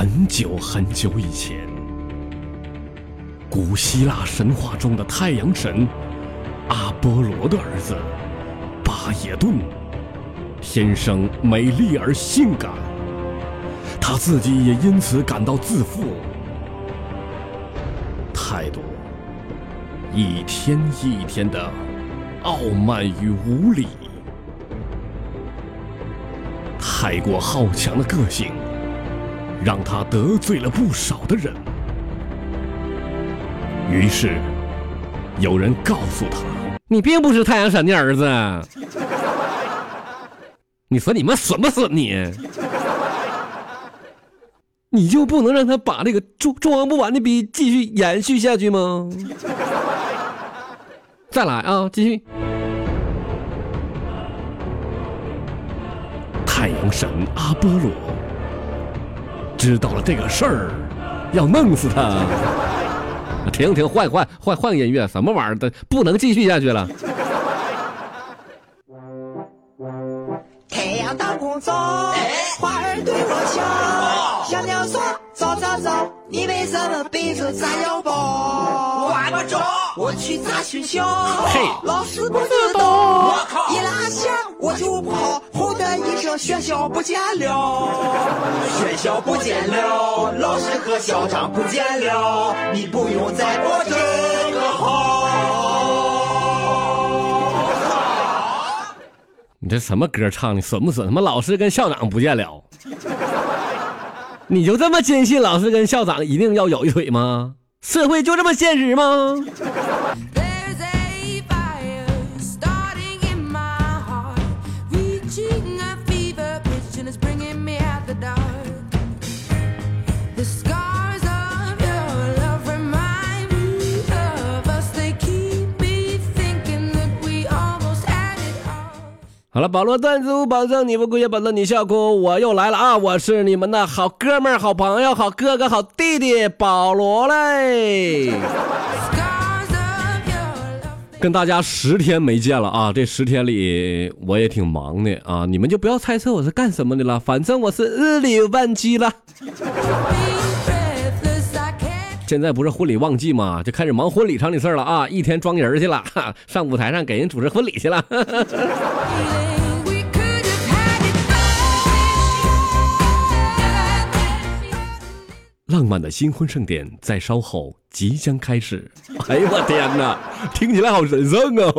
很久很久以前，古希腊神话中的太阳神阿波罗的儿子巴耶顿，天生美丽而性感，他自己也因此感到自负。态度一天一天的傲慢与无礼，太过好强的个性。让他得罪了不少的人，于是有人告诉他：“你并不是太阳神的儿子。”你说你们损不损你？你就不能让他把这个装装不完的逼继续延续下去吗？再来啊，继续！太阳神阿波罗。知道了这个事儿，要弄死他。停停，换换换换个音乐，什么玩意儿的？不能继续下去了。太阳当空照，花儿对我笑。小鸟说：早早早，你为什么背着炸药包？管不着，我去炸学校。嘿，老师不知道。我靠，一拉线我就跑。吼的一声学校不见了，学校不见了，老师和校长不见了，你不用再拨这个号。你这什么歌唱的损不损？他妈老师跟校长不见了，你就这么坚信老师跟校长一定要有一腿吗？社会就这么现实吗？好了，保罗段子，我保证你不哭也保证你笑哭。我又来了啊！我是你们的好哥们儿、好朋友、好哥哥、好弟弟保罗嘞。跟大家十天没见了啊！这十天里我也挺忙的啊！你们就不要猜测我是干什么的了，反正我是日理万机了。现在不是婚礼旺季嘛，就开始忙婚礼上的事了啊！一天装人去了，上舞台上给人主持婚礼去了。浪漫的新婚盛典在稍后即将开始。哎呦我天哪，听起来好神圣啊！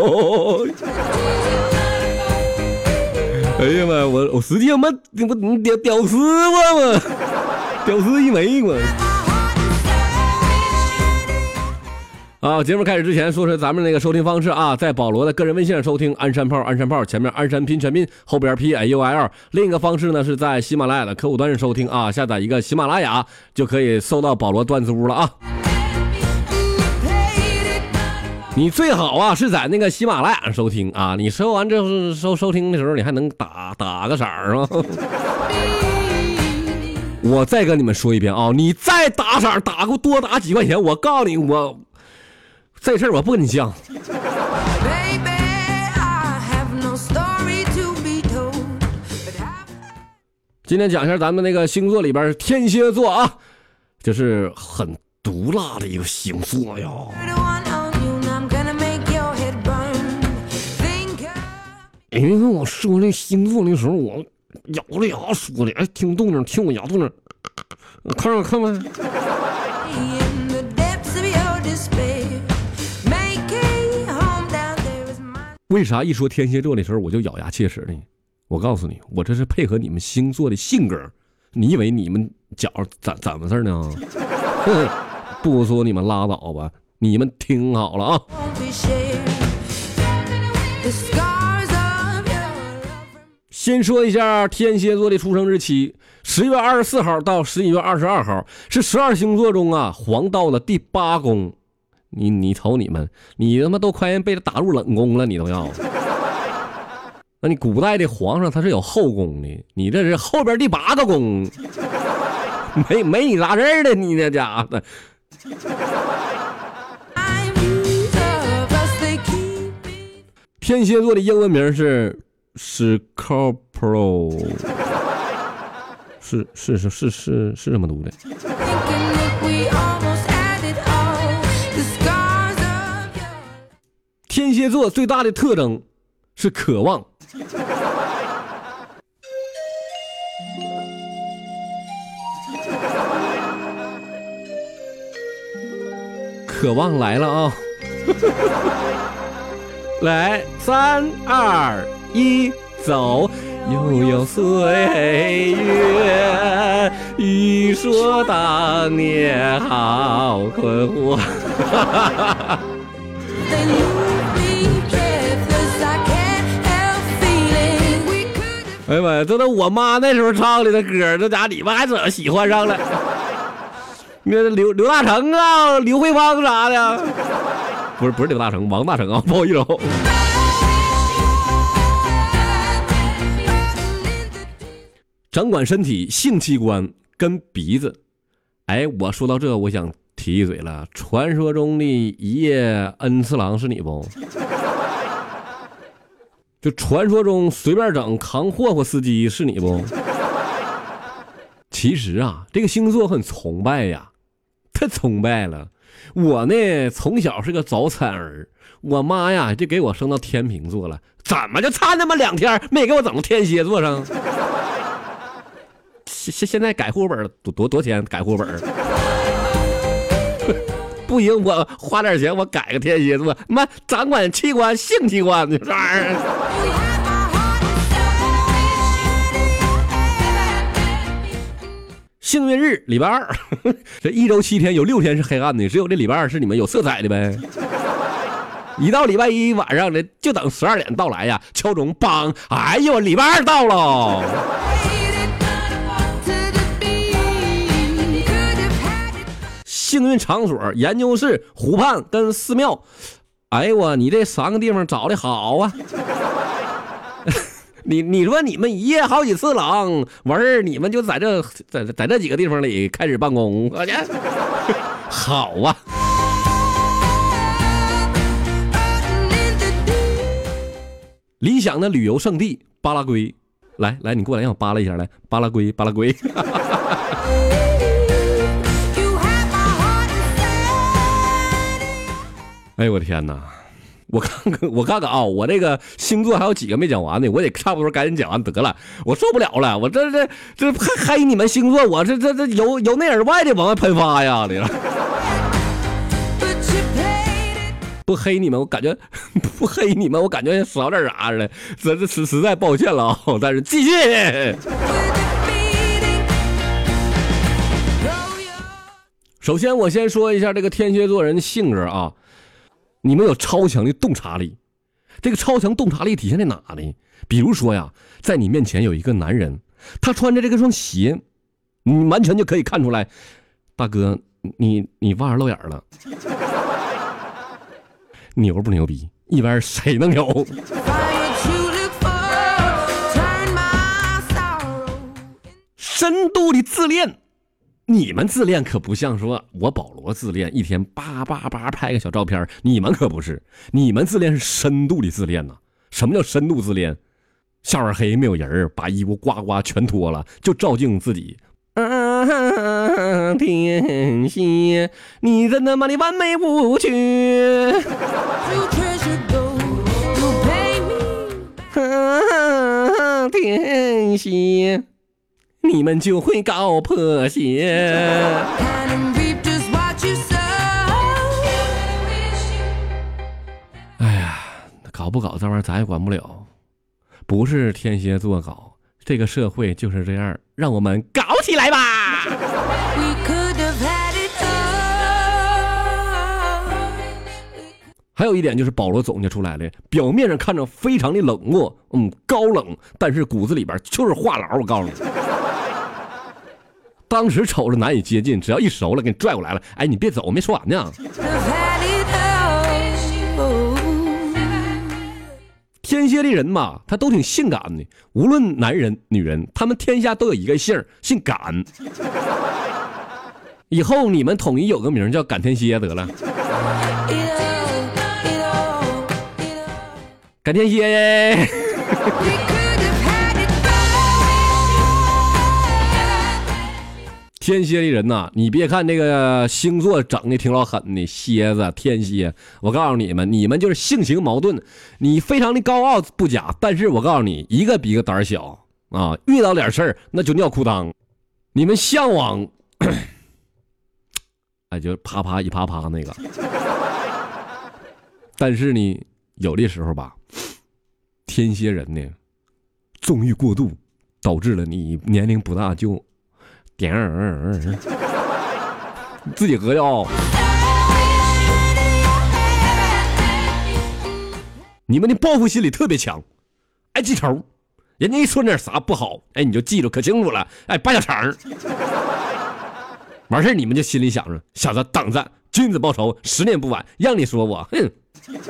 哎呀妈，我我实际上妈我屌屌丝我嘛，屌丝一枚我。啊，节目开始之前说说咱们那个收听方式啊，在保罗的个人微信上收听“鞍山炮”，鞍山炮前面鞍山拼全拼，后边 P A U L。另一个方式呢是在喜马拉雅的客户端上收听啊，下载一个喜马拉雅就可以搜到保罗段子屋了啊。你最好啊是在那个喜马拉雅上收听啊，你收完之后收收听的时候你还能打打个色儿吗？我再跟你们说一遍啊，你再打色打个多打几块钱，我告诉你我。这事儿我不跟你犟。今天讲一下咱们那个星座里边天蝎座啊，就是很毒辣的一个星座呀。因为我说那星座的时候，我咬着牙说的，哎，听动静，听我牙动静，看看看看。为啥一说天蝎座的时候我就咬牙切齿呢？我告诉你，我这是配合你们星座的性格。你以为你们脚怎怎么事呢？不说你们拉倒吧，你们听好了啊！先说一下天蝎座的出生日期：十月二十四号到十一月二十二号，是十二星座中啊黄道的第八宫。你你瞅你们，你他妈都快被他打入冷宫了，你都要？那你古代的皇上他是有后宫的，你这是后边第八个宫，没没你啥事儿的，你那家伙。天蝎座的英文名是 SCOPRO 是是是是是是这么读的。天蝎座最大的特征是渴望。渴望来了啊！来，三二一，走！悠悠岁月，欲说当年好困惑。哎呀妈呀，这都我妈那时候唱的那歌，这家你们还怎么喜欢上了？那刘刘大成啊，刘慧芳啥的，不是不是刘大成，王大成啊，不好意思。掌管身体性器官跟鼻子，哎，我说到这，我想提一嘴了。传说中的一夜恩次郎是你不？就传说中随便整扛货货司机是你不？其实啊，这个星座很崇拜呀，太崇拜了。我呢，从小是个早产儿，我妈呀就给我生到天平座了，怎么就差那么两天没给我整到天蝎座上？现现现在改户口本多多多钱？改户口本不行，我花点钱我改个天蝎座，妈掌管器官性器官这玩意儿。幸运日礼拜二，这一周七天有六天是黑暗的，只有这礼拜二是你们有色彩的呗。一到礼拜一晚上的，就等十二点到来呀，敲钟，梆！哎呦，礼拜二到了。幸运场所、研究室、湖畔跟寺庙。哎呦我，你这三个地方找的好啊！你你说你们一夜好几次狼，完事儿你们就在这在在这几个地方里开始办公，我去，好啊.理想的旅游胜地巴拉圭，来来，你过来让我扒拉一下，来巴拉圭，巴拉圭。哎呦我天哪！我看看，我看看啊，我这个星座还有几个没讲完呢，我得差不多赶紧讲完得了，我受不了了，我这这这还黑你们星座，我这这这由由内而外的往外喷发呀！这个 But you played it. 不黑你们，我感觉 不黑你们，我感觉少点啥似的，这这实实在抱歉了啊！但是继续。首先，我先说一下这个天蝎座人的性格啊，你们有超强的洞察力。这个超强洞察力体现在哪呢？比如说呀，在你面前有一个男人，他穿着这个双鞋，你完全就可以看出来，大哥，你你袜子露眼了，牛不牛逼？一般人谁能有？深度的自恋。你们自恋可不像说我保罗自恋，一天叭叭叭拍个小照片，你们可不是，你们自恋是深度的自恋呐。什么叫深度自恋？下边黑没有人，把衣服呱呱全脱了，就照镜自己。啊，天蝎，你真他妈的完美无缺。天蝎，你们就会搞破鞋。哎呀，搞不搞这玩意儿咱也管不了，不是天蝎座搞，这个社会就是这样，让我们搞起来吧.还有一点就是保罗总结出来的，表面上看着非常的冷漠，嗯，高冷，但是骨子里边就是话痨。我告诉你，当时瞅着难以接近，只要一熟了，给你拽过来了。哎，你别走，我没说完呢。天蝎的人嘛，他都挺性感的，无论男人女人，他们天下都有一个姓姓感。以后你们统一有个名儿叫感天蝎得了. 感天蝎 天蝎的人呐，你别看这个星座整的挺老狠的，蝎子、天蝎，我告诉你们，你们就是性情矛盾。你非常的高傲不假，但是我告诉你，一个比一个胆小啊，遇到点事儿那就尿裤裆。你们向往，哎，就啪啪一啪啪那个，但是呢，有的时候吧，天蝎人呢，纵欲过度，导致了你年龄不大就。点儿，自己喝药。你们的报复心理特别强，爱记仇。人家一说点啥不好，哎，你就记住可清楚了。哎，扒小肠。完事你们就心里想着，小子等着，君子报仇，十年不晚。让你说我，哼。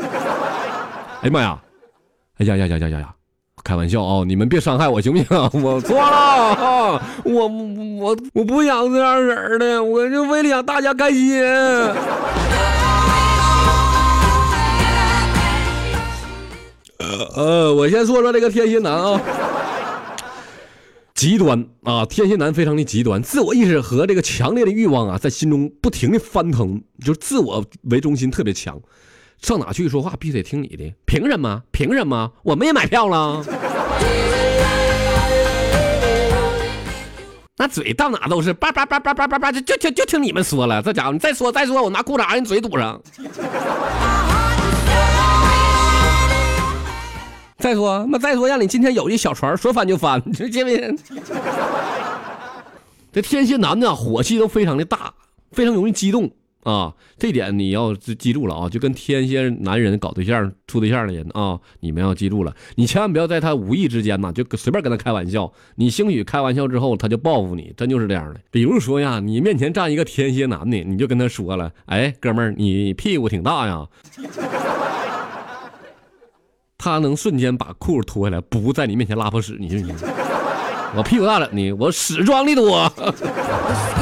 哎呀妈呀！哎呀呀呀呀呀呀！开玩笑啊！你们别伤害我行不行？我错了，我我我不想这样式的，我就为了让大家开心。呃，我先说说这个天蝎男啊，极端啊，天蝎男非常的极端，自我意识和这个强烈的欲望啊，在心中不停的翻腾，就是自我为中心特别强。上哪去说话必须得听你的，凭什么？凭什么？我们也买票了。那嘴到哪都是叭叭叭叭叭叭叭，就就就就听你们说了。这家伙，你再说再说，我拿裤衩让你嘴堵上。再说，那再说，让你今天有一小船说翻就翻，你信不信？这天蝎男的火气都非常的大，非常容易激动。啊，这点你要记住了啊！就跟天蝎男人搞对象、处对象的人啊，你们要记住了，你千万不要在他无意之间呢，就随便跟他开玩笑。你兴许开玩笑之后，他就报复你，真就是这样的。比如说呀，你面前站一个天蝎男的，你就跟他说了：“哎，哥们儿，你屁股挺大呀。”他能瞬间把裤子脱下来，不在你面前拉泡屎，你信不信？我屁股大了，你我屎装的多。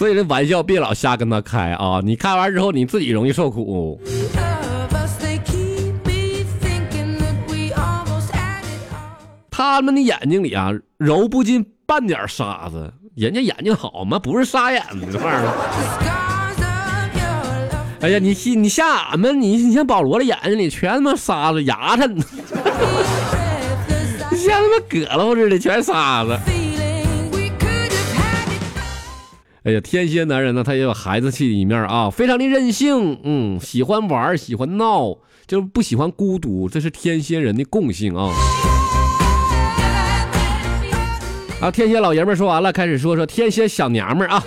所以这玩笑别老瞎跟他开啊！你开完之后你自己容易受苦。他们的眼睛里啊，揉不进半点沙子。人家眼睛好吗？不是沙眼子这玩意儿。哎呀，你你像俺们，你你像保罗的眼睛里全他妈沙子，牙碜，像他妈疙瘩似的，全沙子。哎呀，天蝎男人呢，他也有孩子气的一面啊，非常的任性，嗯，喜欢玩，喜欢闹，就是不喜欢孤独，这是天蝎人的共性啊。啊，天蝎老爷们说完了，开始说说天蝎小娘们啊。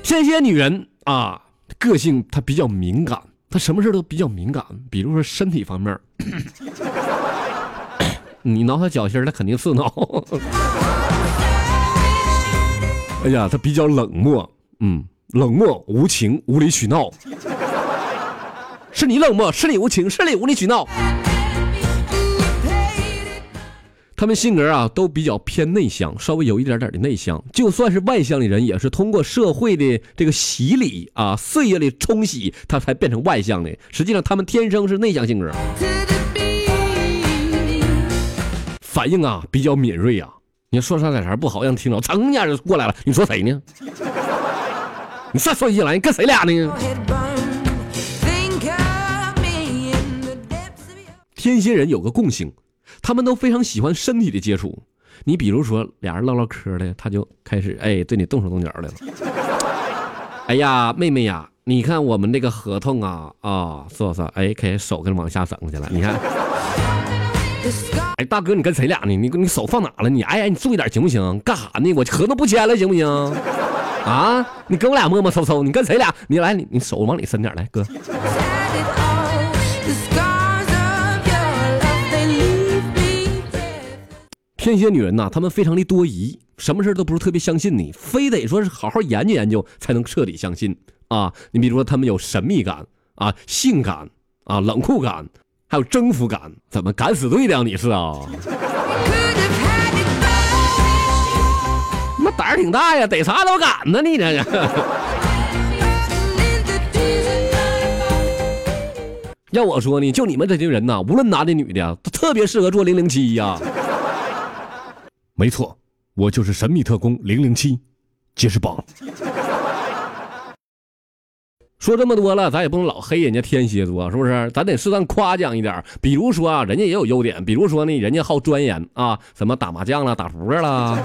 天蝎女人啊，个性她比较敏感，她什么事都比较敏感，比如说身体方面，你挠她脚心，她肯定刺挠。哎呀，他比较冷漠，嗯，冷漠无情，无理取闹。是你冷漠，是你无情，是你无理取闹。他们性格啊，都比较偏内向，稍微有一点点的内向。就算是外向的人，也是通过社会的这个洗礼啊，岁月的冲洗，他才变成外向的。实际上，他们天生是内向性格，反应啊比较敏锐啊。你说啥点啥不好，让听着，噌一下就过来了。你说谁呢？你再说一来，你跟谁俩呢？天蝎人有个共性，他们都非常喜欢身体的接触。你比如说，俩人唠唠嗑的，他就开始哎对你动手动脚的了。哎呀，妹妹呀，你看我们这个合同啊啊，是不是？哎，开始手给往下整去了，你看。哎，大哥，你跟谁俩呢？你你手放哪了？你哎呀，你注意点行不行？干啥呢？我合同不签了行不行？啊，你跟我俩摸摸搜搜，你跟谁俩？你来，你你手往里伸点来，哥。天蝎女人呐，她们非常的多疑，什么事都不是特别相信你，非得说是好好研究研究才能彻底相信啊。你比如说，她们有神秘感啊，性感啊，冷酷感。还有征服感，怎么敢死队的你是啊？那胆儿挺大呀，逮啥都敢呢，你这个。要我说呢，就你们这群人呐，无论男的女的，都特别适合做零零七呀。没错，我就是神秘特工零零七，杰士邦。说这么多了，咱也不能老黑人家天蝎座，是不是？咱得适当夸奖一点。比如说啊，人家也有优点，比如说呢，人家好钻研啊，什么打麻将啦、打扑克啦，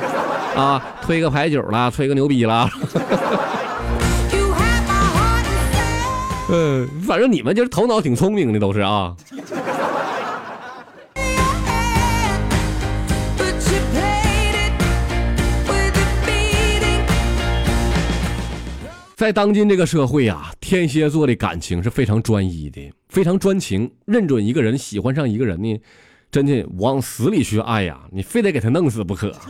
啊，推个牌九啦，吹个牛逼啦。嗯，反正你们就是头脑挺聪明的，都是啊。在当今这个社会啊，天蝎座的感情是非常专一的，非常专情，认准一个人，喜欢上一个人呢，真的往死里去爱呀，你非得给他弄死不可。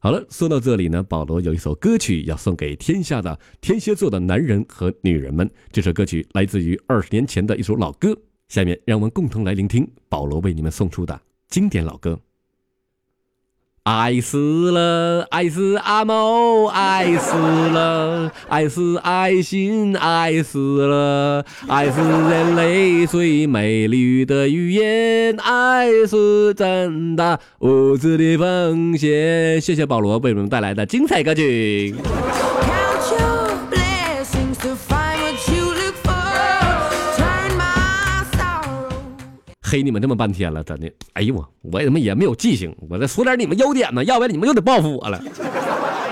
好了，说到这里呢，保罗有一首歌曲要送给天下的天蝎座的男人和女人们。这首歌曲来自于二十年前的一首老歌，下面让我们共同来聆听保罗为你们送出的经典老歌。爱死了，爱死阿猫，爱死了，爱死爱心，爱死了，爱死人类最美丽的语言，爱是真的无知的奉献。谢谢保罗为我们带来的精彩歌曲。黑你们这么半天了，真的，哎呦我，我他妈也没有记性，我再说点你们优点呢，要不然你们又得报复我了。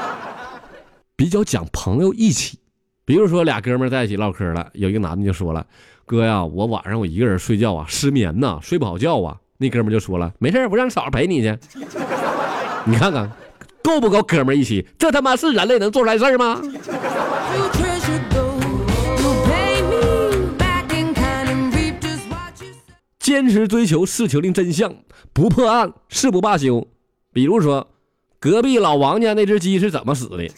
比较讲朋友义气，比如说俩哥们在一起唠嗑了，有一个男的就说了：“哥呀，我晚上我一个人睡觉啊，失眠呐，睡不好觉啊。”那哥们就说了：“没事我让嫂子陪你去。”你看看，够不够哥们义气？这他妈是人类能做出来事儿吗？坚持追求事情的真相，不破案誓不罢休。比如说，隔壁老王家那只鸡是怎么死的？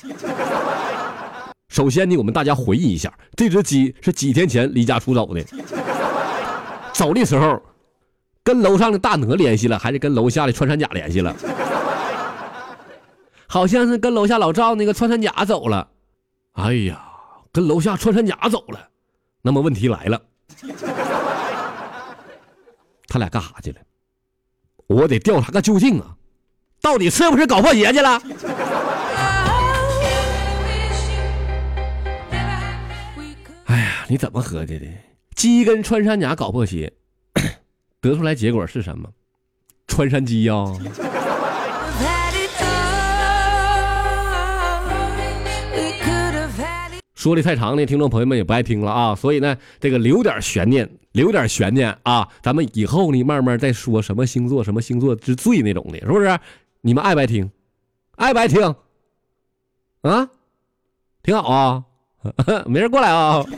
首先呢，我们大家回忆一下，这只鸡是几天前离家出走的，走的时候跟楼上的大鹅联系了，还是跟楼下的穿山甲联系了？好像是跟楼下老赵那个穿山甲走了。哎呀，跟楼下穿山甲走了。那么问题来了。他俩干啥去了？我得调查个究竟啊！到底是不是搞破鞋去了？哎呀，你怎么合计的？鸡跟穿山甲搞破鞋，得出来结果是什么？穿山鸡呀、说的太长呢，听众朋友们也不爱听了啊，所以呢，这个留点悬念，留点悬念啊，咱们以后呢慢慢再说什么星座什么星座之最那种的，是不是？你们爱不爱听？爱不爱听？啊，挺好啊，没人过来啊。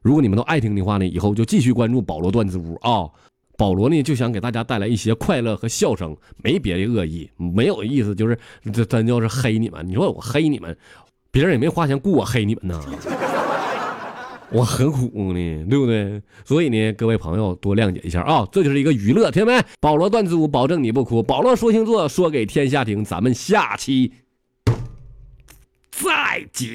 如果你们都爱听的话呢，以后就继续关注保罗段子屋啊。保罗呢就想给大家带来一些快乐和笑声，没别的恶意，没有意思，就是这真就是黑你们。你说我黑你们，别人也没花钱雇我黑你们呢，我很苦呢，对不对？所以呢，各位朋友多谅解一下啊，这就是一个娱乐，听见没？保罗段子屋保证你不哭，保罗说星座说给天下听，咱们下期再讲。